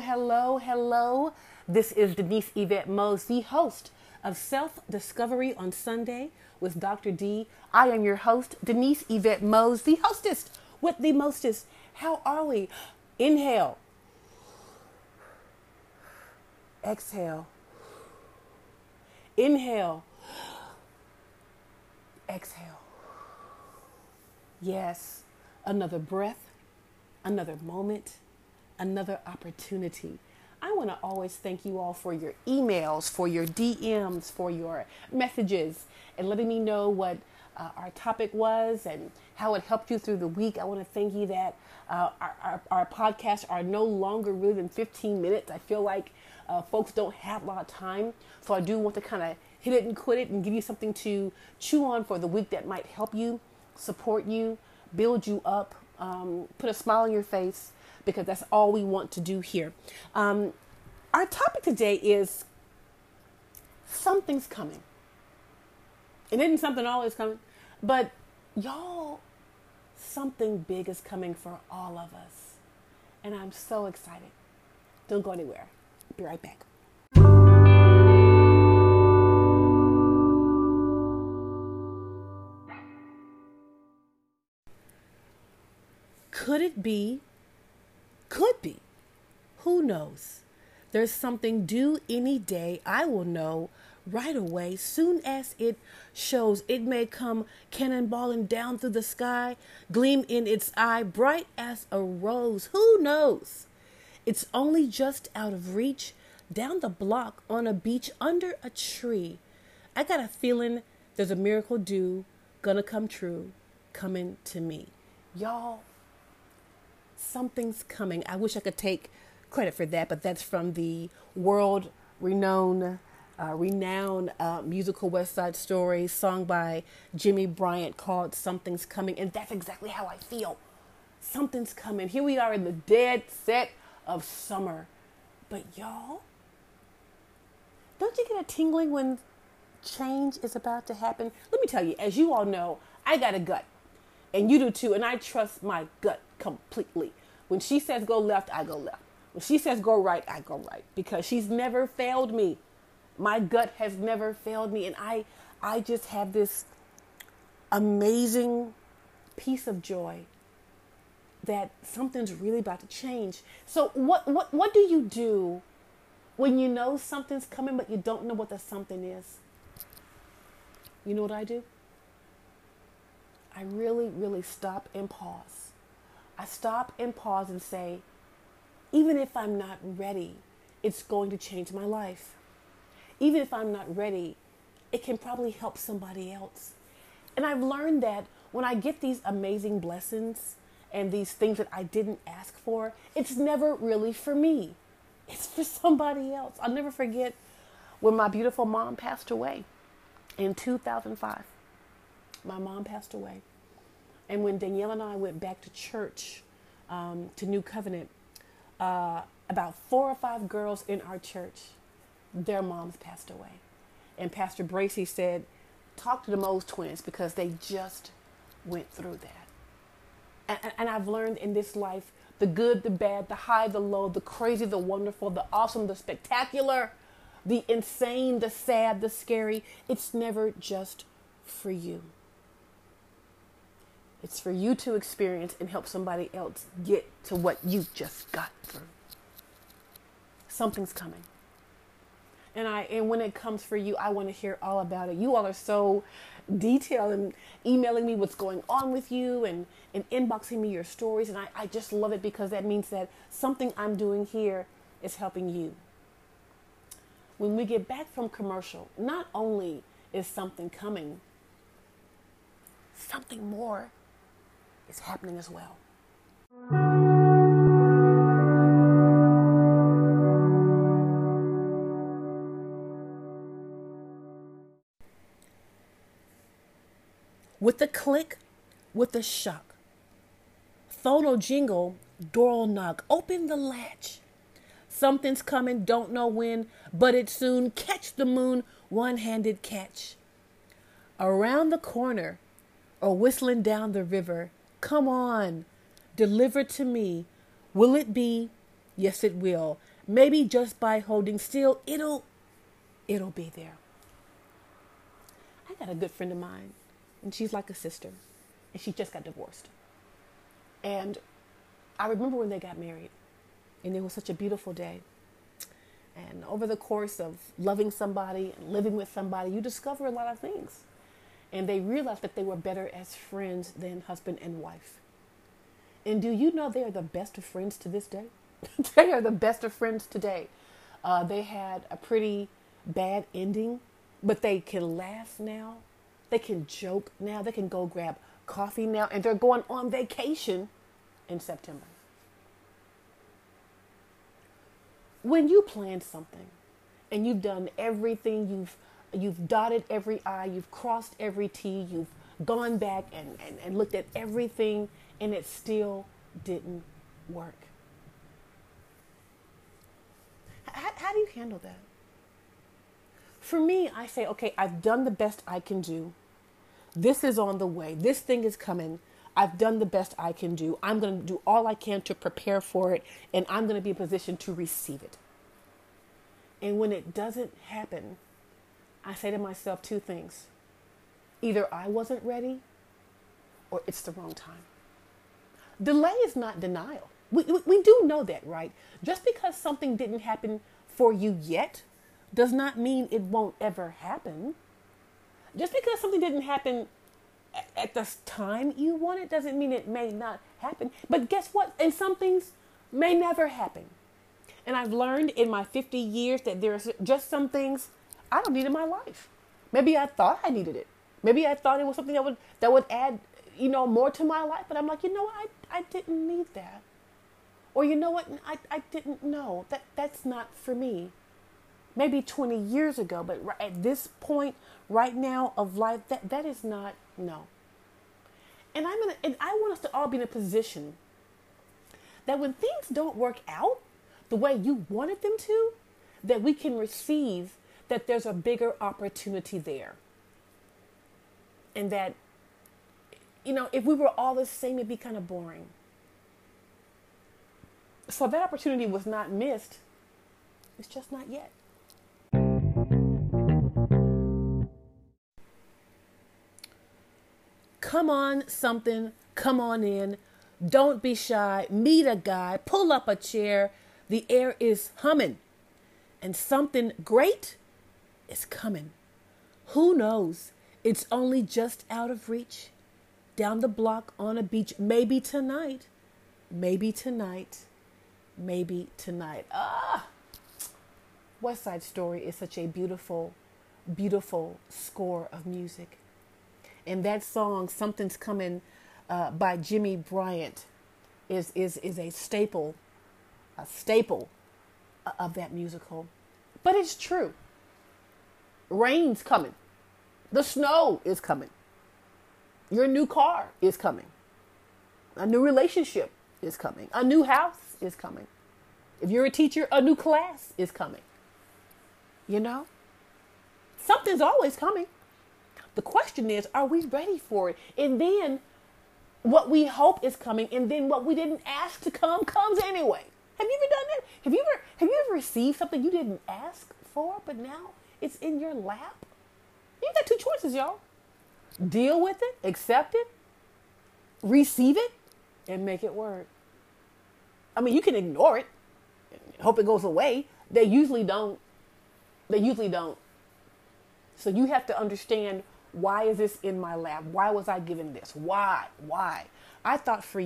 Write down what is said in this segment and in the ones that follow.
hello, hello. This is Denise Yvette Mose, the host of Self Discovery on Sunday with Dr. D. I am your host, Denise Yvette Mose, the hostess with the mostest. How are we? Inhale, exhale, inhale, exhale. Yes, another breath, another moment another opportunity. I want to always thank you all for your emails, for your DMs, for your messages, and letting me know what uh, our topic was and how it helped you through the week. I want to thank you that uh, our, our, our, podcasts are no longer really than 15 minutes. I feel like uh, folks don't have a lot of time. So I do want to kind of hit it and quit it and give you something to chew on for the week that might help you, support you, build you up, um, put a smile on your face because that's all we want to do here. Um, our topic today is something's coming. It isn't something always coming, but y'all, something big is coming for all of us. And I'm so excited. Don't go anywhere. Be right back. Could it be could be. Who knows? There's something due any day. I will know right away, soon as it shows. It may come cannonballing down through the sky, gleam in its eye, bright as a rose. Who knows? It's only just out of reach, down the block, on a beach, under a tree. I got a feeling there's a miracle due, gonna come true, coming to me. Y'all, something's coming. I wish I could take credit for that, but that's from the world renowned, uh, renowned uh, musical West Side Story, sung by Jimmy Bryant, called "Something's Coming," and that's exactly how I feel. Something's coming. Here we are in the dead set of summer, but y'all, don't you get a tingling when change is about to happen? Let me tell you, as you all know, I got a gut, and you do too, and I trust my gut completely. When she says go left, I go left. When she says go right, I go right because she's never failed me. My gut has never failed me and I I just have this amazing piece of joy that something's really about to change. So what what what do you do when you know something's coming but you don't know what the something is? You know what I do? I really really stop and pause I stop and pause and say, even if I'm not ready, it's going to change my life. Even if I'm not ready, it can probably help somebody else. And I've learned that when I get these amazing blessings and these things that I didn't ask for, it's never really for me. It's for somebody else. I'll never forget when my beautiful mom passed away in 2005. My mom passed away. And when Danielle and I went back to church, um, to New Covenant, uh, about four or five girls in our church, their moms passed away. And Pastor Bracy said, talk to the Mose twins because they just went through that. And, and I've learned in this life the good, the bad, the high, the low, the crazy, the wonderful, the awesome, the spectacular, the insane, the sad, the scary. It's never just for you. It's for you to experience and help somebody else get to what you just got through. Something's coming. And I and when it comes for you, I want to hear all about it. You all are so detailed and emailing me what's going on with you and, and inboxing me your stories. And I, I just love it because that means that something I'm doing here is helping you. When we get back from commercial, not only is something coming, something more is happening as well. With a click, with a shock. Phono jingle, door knock, open the latch. Something's coming, don't know when, but it soon. Catch the moon, one handed catch. Around the corner, or whistling down the river, Come on, deliver to me. Will it be? Yes, it will. maybe just by holding still, it'll it'll be there. I got a good friend of mine, and she's like a sister, and she just got divorced. And I remember when they got married, and it was such a beautiful day. And over the course of loving somebody and living with somebody, you discover a lot of things. And they realized that they were better as friends than husband and wife. And do you know they are the best of friends to this day? they are the best of friends today. Uh, they had a pretty bad ending, but they can laugh now. They can joke now. They can go grab coffee now. And they're going on vacation in September. When you plan something and you've done everything, you've you've dotted every I, you've crossed every T, you've gone back and, and, and looked at everything and it still didn't work. How, how do you handle that? For me, I say, okay, I've done the best I can do. This is on the way. This thing is coming. I've done the best I can do. I'm going to do all I can to prepare for it, and I'm going to be in position to receive it. And when it doesn't happen, I say to myself two things either I wasn't ready or it's the wrong time. Delay is not denial. We, we, we do know that, right? Just because something didn't happen for you yet does not mean it won't ever happen. Just because something didn't happen at the time you want it doesn't mean it may not happen. But guess what? And some things may never happen. And I've learned in my 50 years that there's just some things I don't need it in my life. Maybe I thought I needed it. Maybe I thought it was something that would that would add, you know, more to my life. But I'm like, you know what? I, I didn't need that. Or you know what? I, I didn't know that that's not for me. Maybe 20 years ago, but at this point right now of life, that, that is not no. And I'm and I want us to all be in a position that when things don't work out the way you wanted them to, that we can receive that there's a bigger opportunity there. And that, you know, if we were all the same, it'd be kind of boring. So that opportunity was not missed. It's just not yet. Come on, something, come on in. Don't be shy. Meet a guy, pull up a chair. The air is humming, and something great is coming. Who knows? It's only just out of reach. Down the block on a beach, maybe tonight. Maybe tonight. Maybe tonight. Ah! West Side Story is such a beautiful, beautiful score of music. And that song, Something's Coming uh, by Jimmy Bryant, is, is, is a staple, a staple of that musical. But it's true. Rain's coming. The snow is coming. Your new car is coming. A new relationship is coming. A new house is coming. If you're a teacher, a new class is coming. You know? Something's always coming. The question is, are we ready for it? And then what we hope is coming, and then what we didn't ask to come comes anyway. Have you ever done that? Have you ever have you ever received something you didn't ask for, but now it's in your lap. You got two choices, y'all. Deal with it, accept it, receive it, and make it work. I mean, you can ignore it, hope it goes away. They usually don't. They usually don't. So you have to understand why is this in my lap? Why was I given this? Why? Why? I thought for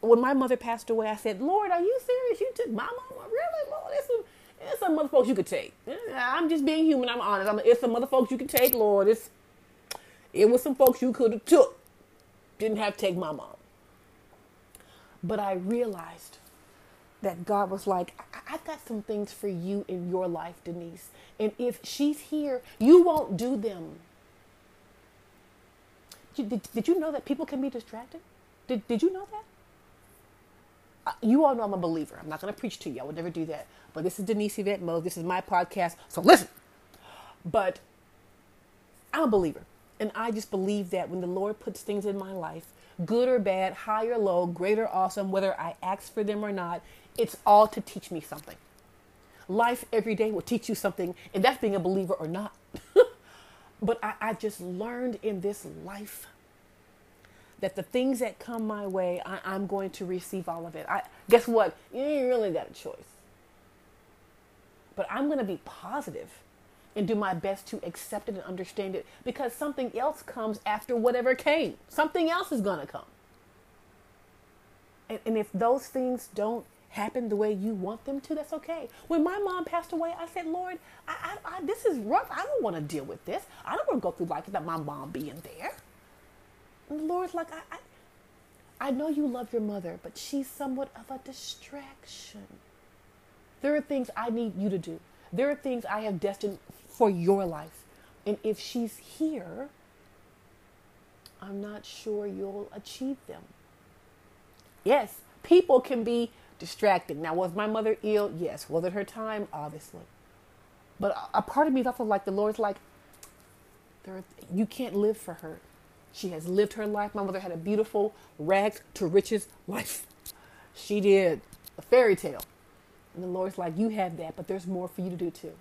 when my mother passed away, I said, Lord, are you serious? You took my mama? Really, Lord? Some other folks you could take. I'm just being human. I'm honest. I'm, it's some other folks you could take, Lord. It's it was some folks you could have took. Didn't have to take my mom. But I realized that God was like, I- have got some things for you in your life, Denise. And if she's here, you won't do them. Did, did, did you know that people can be distracted? Did, did you know that? You all know I'm a believer. I'm not going to preach to you. I would never do that. But this is Denise Yvette Mose. This is my podcast. So listen. But I'm a believer. And I just believe that when the Lord puts things in my life, good or bad, high or low, great or awesome, whether I ask for them or not, it's all to teach me something. life every day will teach you something, and that's being a believer or not. but I, I just learned in this life that the things that come my way, I, I'm going to receive all of it. I guess what? You ain't really got a choice. But I'm going to be positive and do my best to accept it and understand it because something else comes after whatever came. Something else is going to come. And, and if those things don't happen the way you want them to, that's okay. When my mom passed away, I said, Lord, I, I, I, this is rough. I don't want to deal with this. I don't want to go through life without my mom being there. The Lord's like, I, I, I know you love your mother, but she's somewhat of a distraction. There are things I need you to do. There are things I have destined for your life. And if she's here, I'm not sure you'll achieve them. Yes, people can be distracted. Now, was my mother ill? Yes. Was it her time? Obviously. But a part of me is also like the Lord's like, there, you can't live for her. She has lived her life. My mother had a beautiful rags to riches life. She did a fairy tale. And the Lord's like, you have that, but there's more for you to do too.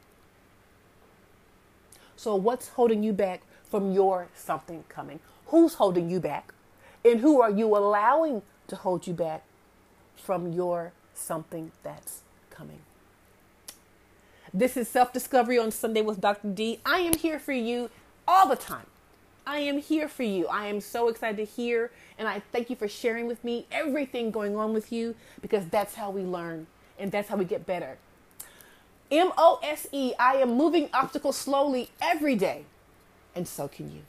So, what's holding you back from your something coming? Who's holding you back? And who are you allowing to hold you back from your something that's coming? This is Self Discovery on Sunday with Dr. D. I am here for you all the time. I am here for you. I am so excited to hear, and I thank you for sharing with me everything going on with you because that's how we learn and that's how we get better. M O S E, I am moving obstacles slowly every day, and so can you.